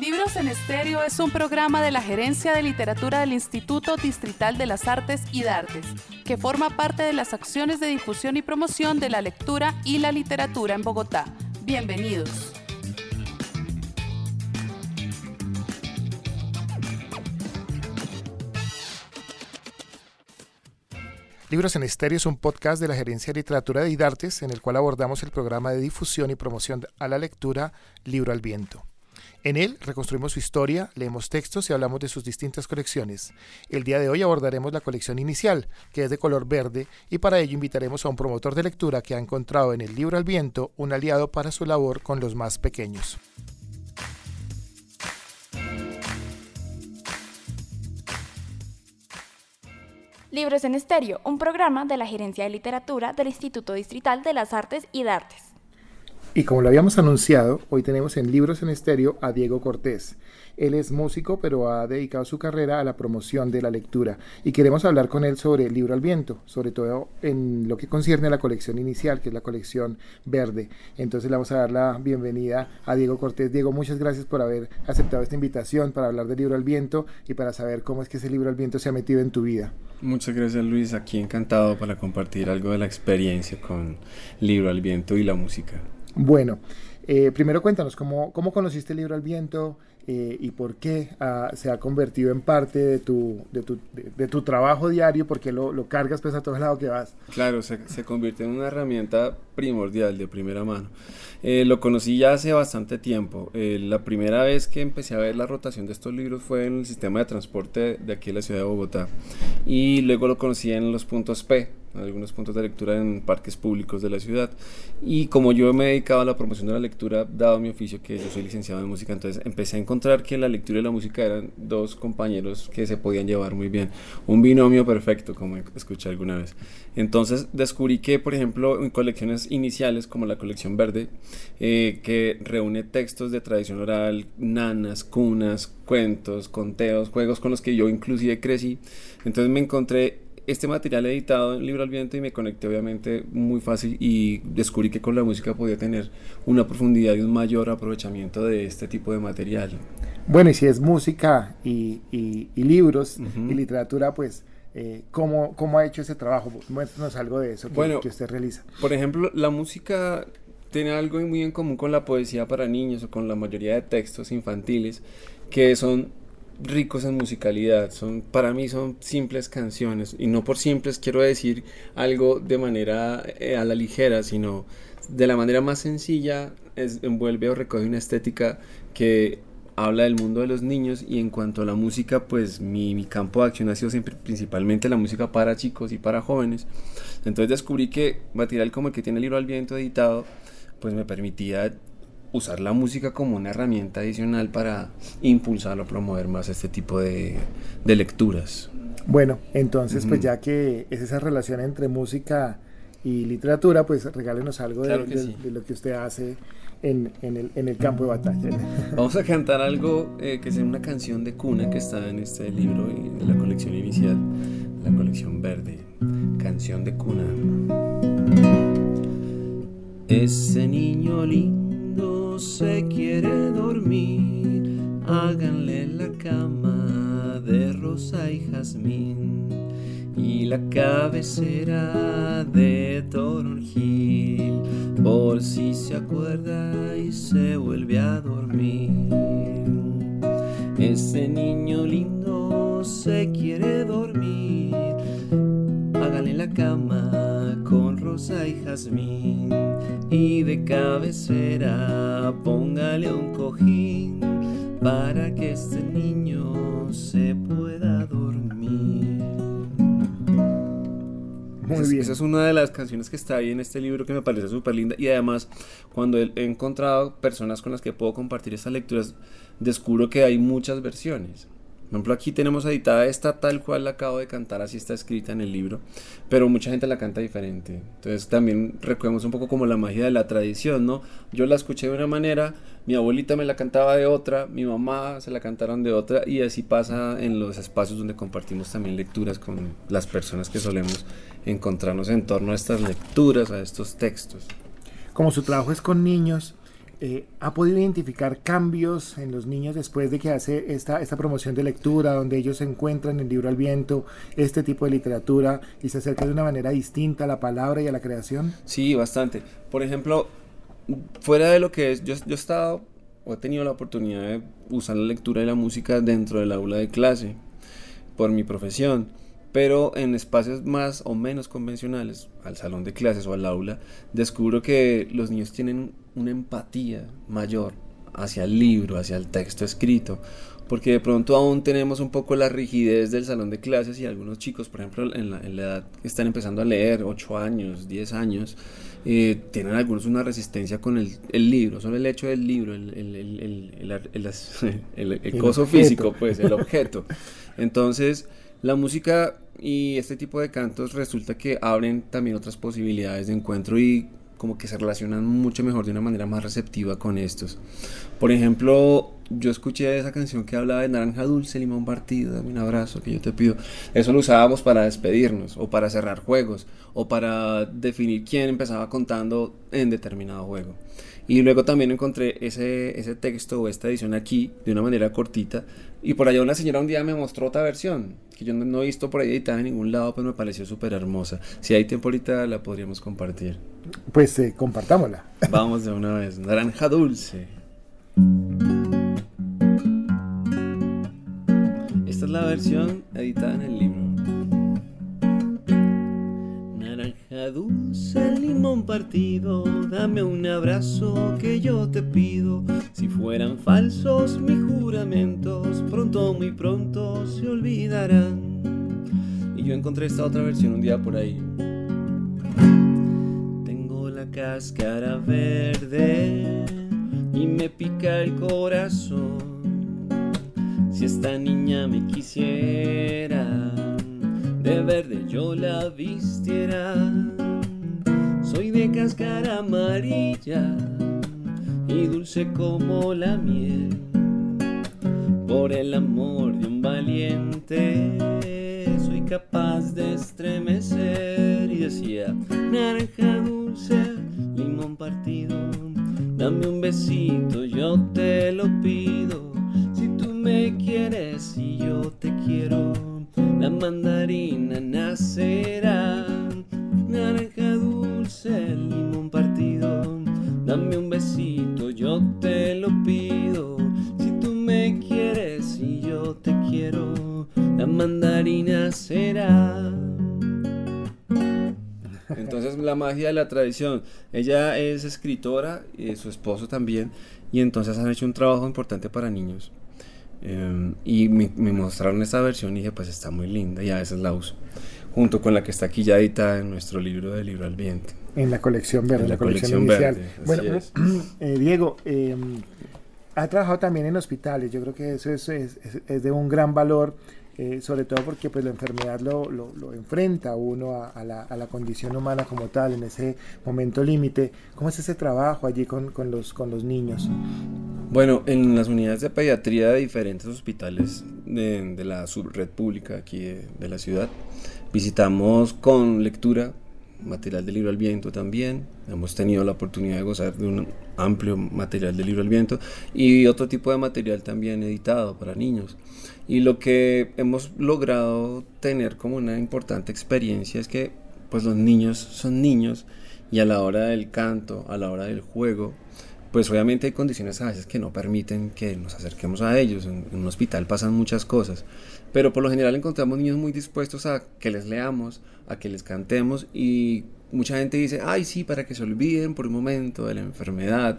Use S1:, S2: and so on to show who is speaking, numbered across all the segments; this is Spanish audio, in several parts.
S1: Libros en Estéreo es un programa de la Gerencia de Literatura del Instituto Distrital de las Artes y Dartes, que forma parte de las acciones de difusión y promoción de la lectura y la literatura en Bogotá. Bienvenidos.
S2: Libros en Estéreo es un podcast de la Gerencia de Literatura de IDARTES en el cual abordamos el programa de difusión y promoción a la lectura Libro al Viento. En él reconstruimos su historia, leemos textos y hablamos de sus distintas colecciones. El día de hoy abordaremos la colección inicial, que es de color verde, y para ello invitaremos a un promotor de lectura que ha encontrado en el libro al viento un aliado para su labor con los más pequeños.
S3: Libros en Estéreo, un programa de la Gerencia de Literatura del Instituto Distrital de las Artes y Dartes.
S2: Y como lo habíamos anunciado, hoy tenemos en Libros en Estéreo a Diego Cortés. Él es músico, pero ha dedicado su carrera a la promoción de la lectura. Y queremos hablar con él sobre el libro al viento, sobre todo en lo que concierne a la colección inicial, que es la colección verde. Entonces le vamos a dar la bienvenida a Diego Cortés. Diego, muchas gracias por haber aceptado esta invitación para hablar del libro al viento y para saber cómo es que ese libro al viento se ha metido en tu vida.
S4: Muchas gracias Luis, aquí encantado para compartir algo de la experiencia con Libro al Viento y la música.
S2: Bueno, eh, primero cuéntanos, ¿cómo, ¿cómo conociste el libro al viento eh, y por qué ah, se ha convertido en parte de tu, de tu, de, tu trabajo diario? ¿Por qué lo, lo, cargas pues a todos lados que vas?
S4: Claro, se, se convierte en una herramienta primordial de primera mano. Eh, lo conocí ya hace bastante tiempo. Eh, la primera vez que empecé a ver la rotación de estos libros fue en el sistema de transporte de aquí en la ciudad de Bogotá. Y luego lo conocí en los puntos P, algunos puntos de lectura en parques públicos de la ciudad. Y como yo me he dedicado a la promoción de la lectura, dado mi oficio que yo soy licenciado en música, entonces empecé a encontrar que la lectura y la música eran dos compañeros que se podían llevar muy bien. Un binomio perfecto, como escuché alguna vez. Entonces descubrí que, por ejemplo, en colecciones iniciales como la colección verde, eh, que reúne textos de tradición oral, nanas, cunas, cuentos, conteos, juegos con los que yo inclusive crecí, entonces me encontré este material editado en Libro al Viento y me conecté obviamente muy fácil y descubrí que con la música podía tener una profundidad y un mayor aprovechamiento de este tipo de material.
S2: Bueno, y si es música y, y, libros y literatura, pues eh, ¿cómo, ¿cómo, ha hecho ese trabajo? Muéstranos algo de eso que, bueno, que usted realiza.
S4: Por ejemplo, la música tiene algo muy en común con la poesía para niños o con la mayoría de textos infantiles que son ricos en musicalidad, son para mí son simples canciones y no por simples quiero decir algo de manera eh, a la ligera, sino de la manera más sencilla es, envuelve o recoge una estética que habla del mundo de los niños y en cuanto a la música, pues mi, mi, campo de acción ha sido siempre principalmente la música para chicos y para jóvenes. Entonces descubrí que material como el que tiene el libro al viento editado, pues me permitía usar la música como una herramienta adicional para impulsar o promover más este tipo de, de lecturas.
S2: Bueno, entonces pues ya que es esa relación entre música y literatura, pues regálenos algo de, de, lo que usted hace en, en, el, en, el, campo de batalla.
S4: Vamos a cantar algo eh, que es una canción de cuna que está en este libro y de la colección inicial, la colección verde, canción de cuna. Ese niño lindo se quiere dormir, háganle la cama de rosa y jazmín y la cabecera de toronjil, por si se acuerda y se vuelve a dormir. Ese niño lindo se quiere dormir, háganle la cama rosa y jazmín y de cabecera póngale un cojín para que este niño se pueda dormir. Muy bien. Esa es una de las canciones que está ahí en este libro que me parece súper linda y además cuando he encontrado personas con las que puedo compartir estas lecturas descubro que hay muchas versiones. Por ejemplo, aquí tenemos editada esta tal cual la acabo de cantar, así está escrita en el libro, pero mucha gente la canta diferente. Entonces también recordemos un poco como la magia de la tradición, ¿no? Yo la escuché de una manera, mi abuelita me la cantaba de otra, mi mamá se la cantaron de otra y así pasa en los espacios donde compartimos también lecturas con las personas que solemos encontrarnos en torno a estas lecturas, a estos textos.
S2: Como su trabajo es con niños, eh, ¿ha podido identificar cambios en los niños después de que hace esta, esta promoción de lectura, donde ellos encuentran el libro al viento, este tipo de literatura, y se acerca de una manera distinta a la palabra y a la creación?
S4: Sí, bastante. Por ejemplo, fuera de lo que es, yo, yo he estado o he tenido la oportunidad de usar la lectura y la música dentro del aula de clase por mi profesión, pero en espacios más o menos convencionales, al salón de clases o al aula, descubro que los niños tienen una empatía mayor hacia el libro, hacia el texto escrito, porque de pronto aún tenemos un poco la rigidez del salón de clases y algunos chicos, por ejemplo, en la, en la edad que están empezando a leer, 8 años, 10 años, eh, tienen algunos una resistencia con el, el, libro, solo el hecho del libro, el, el, el coso físico, pues, el objeto. Entonces, la música y este tipo de cantos resulta que abren también otras posibilidades de encuentro y como que se relacionan mucho mejor de una manera más receptiva con estos. Por ejemplo, yo escuché esa canción que hablaba de naranja dulce, limón partido, dame un abrazo que yo te pido. Eso lo usábamos para despedirnos, o para cerrar juegos, o para definir quién empezaba contando en determinado juego. Y luego también encontré ese, ese texto o esta edición aquí de una manera cortita. Y por allá una señora un día me mostró otra versión que yo no he visto por ahí editada en ningún lado, pero me pareció súper hermosa. Si hay tiempo ahorita la podríamos compartir.
S2: Pues eh, compartámosla.
S4: Vamos de una vez. Naranja dulce. Esta es la versión editada en el libro. Naranja dulce, limón partido, dame un abrazo que yo te pido. Si fueran falsos mis juramentos, pronto, muy pronto se olvidarán. Y yo encontré esta otra versión un día por ahí. Tengo la cáscara verde y me pica el corazón. Si esta niña me quisiera, de verde yo la vistiera. Soy de cáscara amarilla y dulce como la miel. Por el amor de un valiente soy capaz de estremecer. Y decía, naranja dulce, limón partido, dame un besito, yo te lo pido. Si tú me quieres y yo te quiero, la mandarina mandarina será. Entonces la magia de la tradición. Ella es escritora y su esposo también. Y entonces han hecho un trabajo importante para niños. Eh, y me, me, mostraron esta versión y dije, pues está muy linda y a veces la uso. Junto con la que está aquí ya editada en nuestro libro de Libro al Viento.
S2: En la colección verde, en la, la colección, colección, inicial. Bueno, eh, Diego, eh, ha trabajado también en hospitales. Yo creo que eso es, es, es de un gran valor eh, sobre todo porque pues la enfermedad lo, lo, lo enfrenta uno a, la, a, la, condición humana como tal, en ese momento límite. ¿Cómo es ese trabajo allí con, con, los, con los niños?
S4: Bueno, en las unidades de pediatría de diferentes hospitales de, la subred pública aquí de la ciudad, visitamos con lectura material de libro al viento también. Hemos tenido la oportunidad de gozar de un amplio material de libro al viento y otro tipo de material también editado para niños. Y lo que hemos logrado tener como una importante experiencia es que pues los niños son niños y a la hora del canto, a la hora del juego, pues obviamente hay condiciones a veces que no permiten que nos acerquemos a ellos. En, en un hospital pasan muchas cosas, pero por lo general encontramos niños muy dispuestos a que les leamos, a que les cantemos y mucha gente dice, ay sí, para que se olviden por un momento de la enfermedad.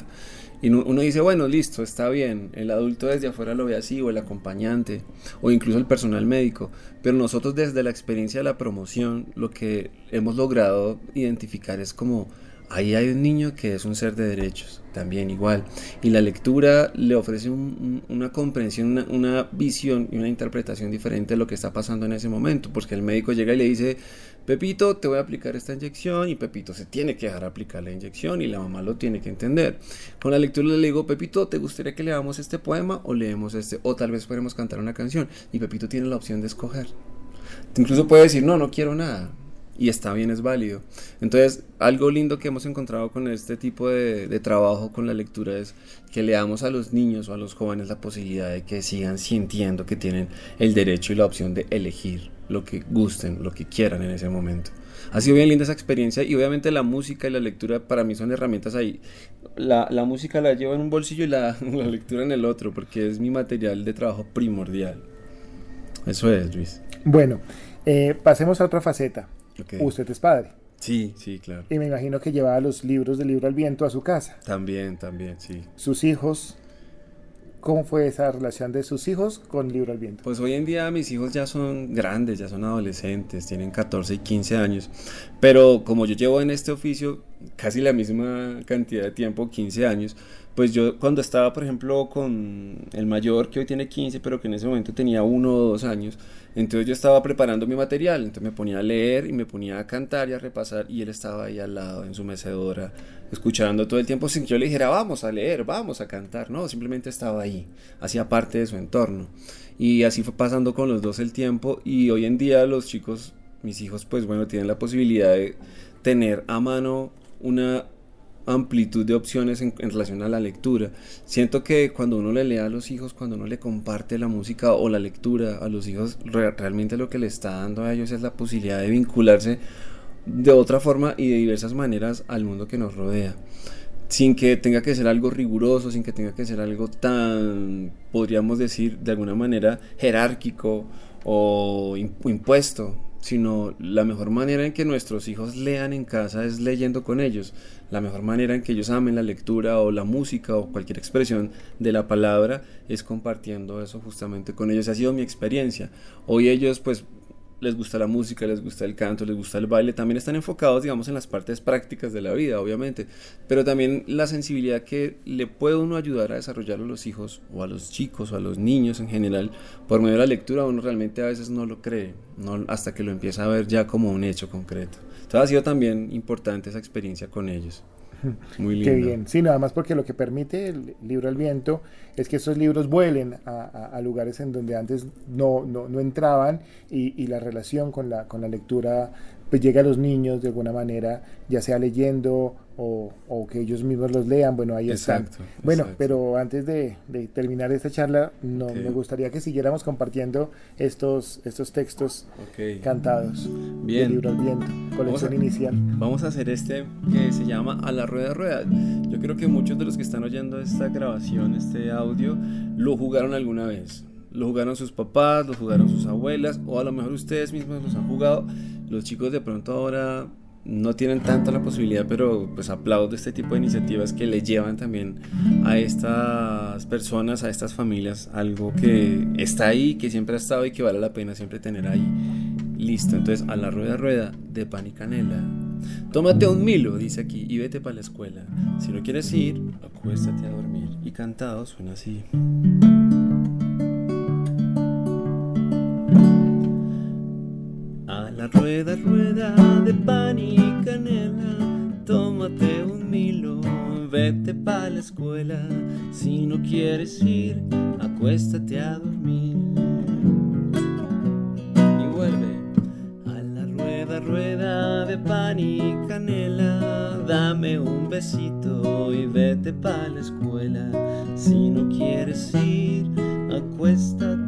S4: Y uno dice, bueno, listo, está bien, el adulto desde afuera lo ve así, o el acompañante, o incluso el personal médico, pero nosotros desde la experiencia de la promoción, lo que hemos logrado identificar es como, ahí hay un niño que es un ser de derechos, también igual, y la lectura le ofrece un, un, una comprensión, una, una visión y una interpretación diferente de lo que está pasando en ese momento, porque el médico llega y le dice, Pepito, te voy a aplicar esta inyección y Pepito se tiene que dejar aplicar la inyección y la mamá lo tiene que entender. Con la lectura le digo, Pepito, ¿te gustaría que leamos este poema o leemos este? O tal vez podemos cantar una canción y Pepito tiene la opción de escoger. Incluso puede decir, no, no quiero nada. Y está bien, es válido. Entonces, algo lindo que hemos encontrado con este tipo de, trabajo con la lectura es que le damos a los niños o a los jóvenes la posibilidad de que sigan sintiendo que tienen el derecho y la opción de elegir lo que gusten, lo que quieran en ese momento. Ha sido bien linda esa experiencia y obviamente la música y la lectura para mí son herramientas ahí. La, la música la llevo en un bolsillo y la, la lectura en el otro porque es mi material de trabajo primordial. Eso es, Luis.
S2: Bueno, eh, pasemos a otra faceta. Okay. Usted es padre.
S4: Sí, sí, claro.
S2: Y me imagino que llevaba los libros del libro al viento a su casa.
S4: También, también, sí.
S2: Sus hijos, ¿cómo fue esa relación de sus hijos con Libro al Viento?
S4: Pues hoy en día mis hijos ya son grandes, ya son adolescentes, tienen 14 y 15 años, pero como yo llevo en este oficio casi la misma cantidad de tiempo, 15 años, pues yo cuando estaba, por ejemplo, con el mayor, que hoy tiene 15, pero que en ese momento tenía uno o dos años, entonces yo estaba preparando mi material, entonces me ponía a leer y me ponía a cantar y a repasar y él estaba ahí al lado en su mecedora, escuchando todo el tiempo sin que yo le dijera, vamos a leer, vamos a cantar, no, simplemente estaba ahí, hacía parte de su entorno. Y así fue pasando con los dos el tiempo y hoy en día los chicos, mis hijos, pues bueno, tienen la posibilidad de tener a mano una amplitud de opciones en, relación a la lectura. Siento que cuando uno le lee a los hijos, cuando uno le comparte la música o la lectura a los hijos, re realmente lo que le está dando a ellos es la posibilidad de vincularse de otra forma y de diversas maneras al mundo que nos rodea. Sin que tenga que ser algo riguroso, sin que tenga que ser algo tan, podríamos decir, de alguna manera jerárquico o impuesto, sino la mejor manera en que nuestros hijos lean en casa es leyendo con ellos. La mejor manera en que ellos amen la lectura o la música o cualquier expresión de la palabra es compartiendo eso justamente con ellos. Ha sido mi experiencia. Hoy ellos pues les gusta la música, les gusta el canto, les gusta el baile, también están enfocados, digamos, en las partes prácticas de la vida, obviamente, pero también la sensibilidad que le puede uno ayudar a desarrollar a los hijos o a los chicos o a los niños en general por medio de la lectura, uno realmente a veces no lo cree, no, hasta que lo empieza a ver ya como un hecho concreto. Entonces ha sido también importante esa experiencia con ellos. Muy lindo.
S2: Qué bien. Sí, nada más porque lo que permite el libro al viento es que estos libros vuelen a, a, a lugares en donde antes no, no, no entraban y, y, la relación con la, con la lectura pues llega a los niños de alguna manera, ya sea leyendo o, o que ellos mismos los lean, bueno, ahí
S4: exacto,
S2: están. Bueno,
S4: exacto.
S2: pero antes de, de, terminar esta charla, no, okay. me gustaría que siguiéramos compartiendo estos, estos textos
S4: okay.
S2: cantados
S4: Bien.
S2: del libro al viento, colección
S4: a,
S2: inicial.
S4: Vamos a hacer este que se llama A la Rueda Rueda. Yo creo que muchos de los que están oyendo esta grabación, este audio, lo jugaron alguna vez. Lo jugaron sus papás, lo jugaron sus abuelas, o a lo mejor ustedes mismos los han jugado. Los chicos de pronto ahora no tienen tanto la posibilidad, pero pues aplaudo este tipo de iniciativas que le llevan también a estas personas, a estas familias, algo que está ahí, que siempre ha estado y que vale la pena siempre tener ahí. Listo, entonces a la rueda rueda de pan y canela. Tómate un milo, dice aquí, y vete para la escuela. Si no quieres ir, acuéstate a dormir. Y cantado suena así. La rueda, rueda de pan y canela, tómate un milo, vete para la escuela. Si no quieres ir, acuéstate a dormir. Y vuelve. A la rueda, rueda de pan y canela, dame un besito y vete para la escuela. Si no quieres ir, acuéstate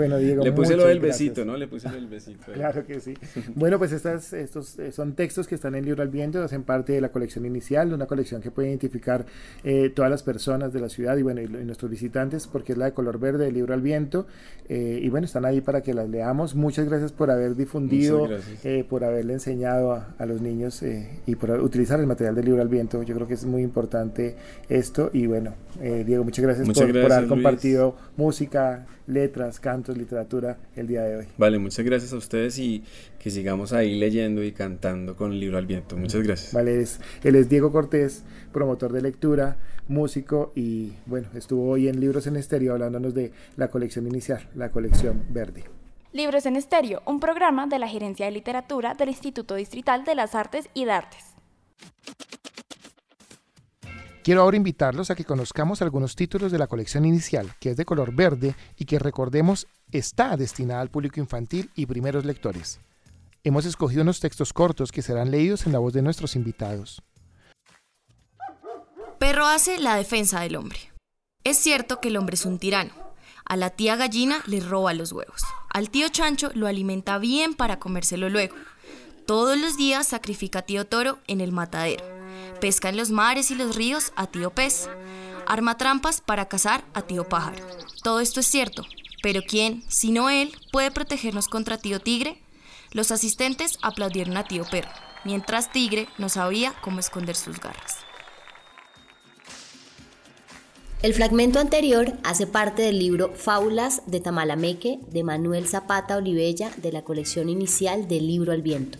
S2: Bueno, Diego.
S4: Le puse lo del besito, ¿no? Le puse lo del besito.
S2: claro que sí. Bueno, pues estas, estos eh, son textos que están en Libro al Viento, hacen parte de la colección inicial, una colección que puede identificar eh, todas las personas de la ciudad y bueno, y, y, nuestros visitantes, porque es la de color verde de Libro al Viento. Eh, y bueno, están ahí para que las leamos. Muchas gracias por haber difundido, eh, por haberle enseñado a, a los niños y por utilizar el material del Libro al Viento. Yo creo que es muy importante esto. Y bueno, Diego, muchas gracias,
S4: muchas
S2: por,
S4: gracias
S2: por haber
S4: Luis.
S2: compartido música, letras, cantos, literatura el día de hoy.
S4: Vale, muchas gracias a ustedes y que sigamos ahí leyendo y cantando con el libro al viento. Muchas gracias.
S2: Vale, es, él es Diego Cortés, promotor de lectura, músico y bueno, estuvo hoy en Libros en Estéreo hablándonos de la colección inicial, la colección verde.
S3: Libros en Estéreo, un programa de la Gerencia de Literatura del Instituto Distrital de las Artes y de Artes.
S2: Quiero ahora invitarlos a que conozcamos algunos títulos de la colección inicial, que es de color verde y que recordemos está destinada al público infantil y primeros lectores. Hemos escogido unos textos cortos que serán leídos en la voz de nuestros invitados.
S5: Perro hace la defensa del hombre. Es cierto que el hombre es un tirano. A la tía gallina le roba los huevos. Al tío chancho lo alimenta bien para comérselo luego. Todos los días sacrifica a tío toro en el matadero. Pesca en los mares y los ríos a tío pez. Arma trampas para cazar a tío pájaro. Todo esto es cierto, pero ¿quién, sino él, puede protegernos contra tío tigre? Los asistentes aplaudieron a tío perro, mientras tigre no sabía cómo esconder sus garras.
S6: El fragmento anterior hace parte del libro Fábulas de Tamalameque de Manuel Zapata Olivella de la colección inicial del libro al viento.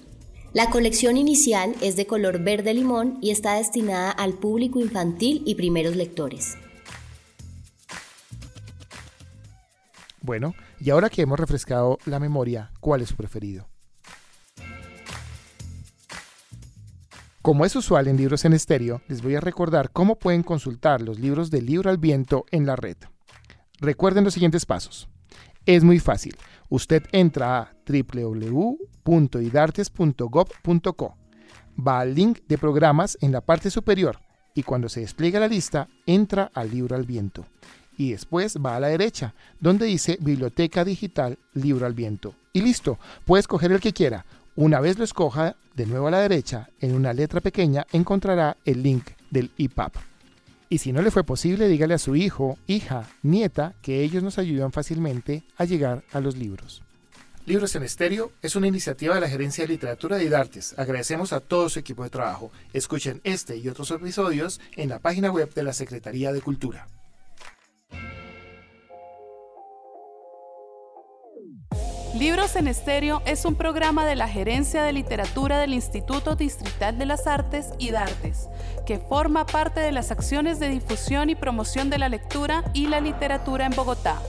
S6: La colección inicial es de color verde limón y está destinada al público infantil y primeros lectores.
S2: Bueno, y ahora que hemos refrescado la memoria, ¿cuál es su preferido? Como es usual en libros en estéreo, les voy a recordar cómo pueden consultar los libros del libro al viento en la red. Recuerden los siguientes pasos. Es muy fácil. Usted entra a www.idartes.gov.co. Va al link de programas en la parte superior y cuando se despliega la lista, entra al libro al viento. Y después va a la derecha, donde dice Biblioteca Digital Libro al Viento. Y listo, puede escoger el que quiera una vez lo escoja, de nuevo a la derecha, en una letra pequeña, encontrará el link del EPUB. Y si no le fue posible, dígale a su hijo, hija, nieta, que ellos nos ayudan fácilmente a llegar a los libros. Libros en Estéreo es una iniciativa de la Gerencia de Literatura y de Artes. Agradecemos a todo su equipo de trabajo. Escuchen este y otros episodios en la página web de la Secretaría de Cultura.
S1: Libros en Estéreo es un programa de la Gerencia de Literatura del Instituto Distrital de las Artes y Dartes, que forma parte de las acciones de difusión y promoción de la lectura y la literatura en Bogotá.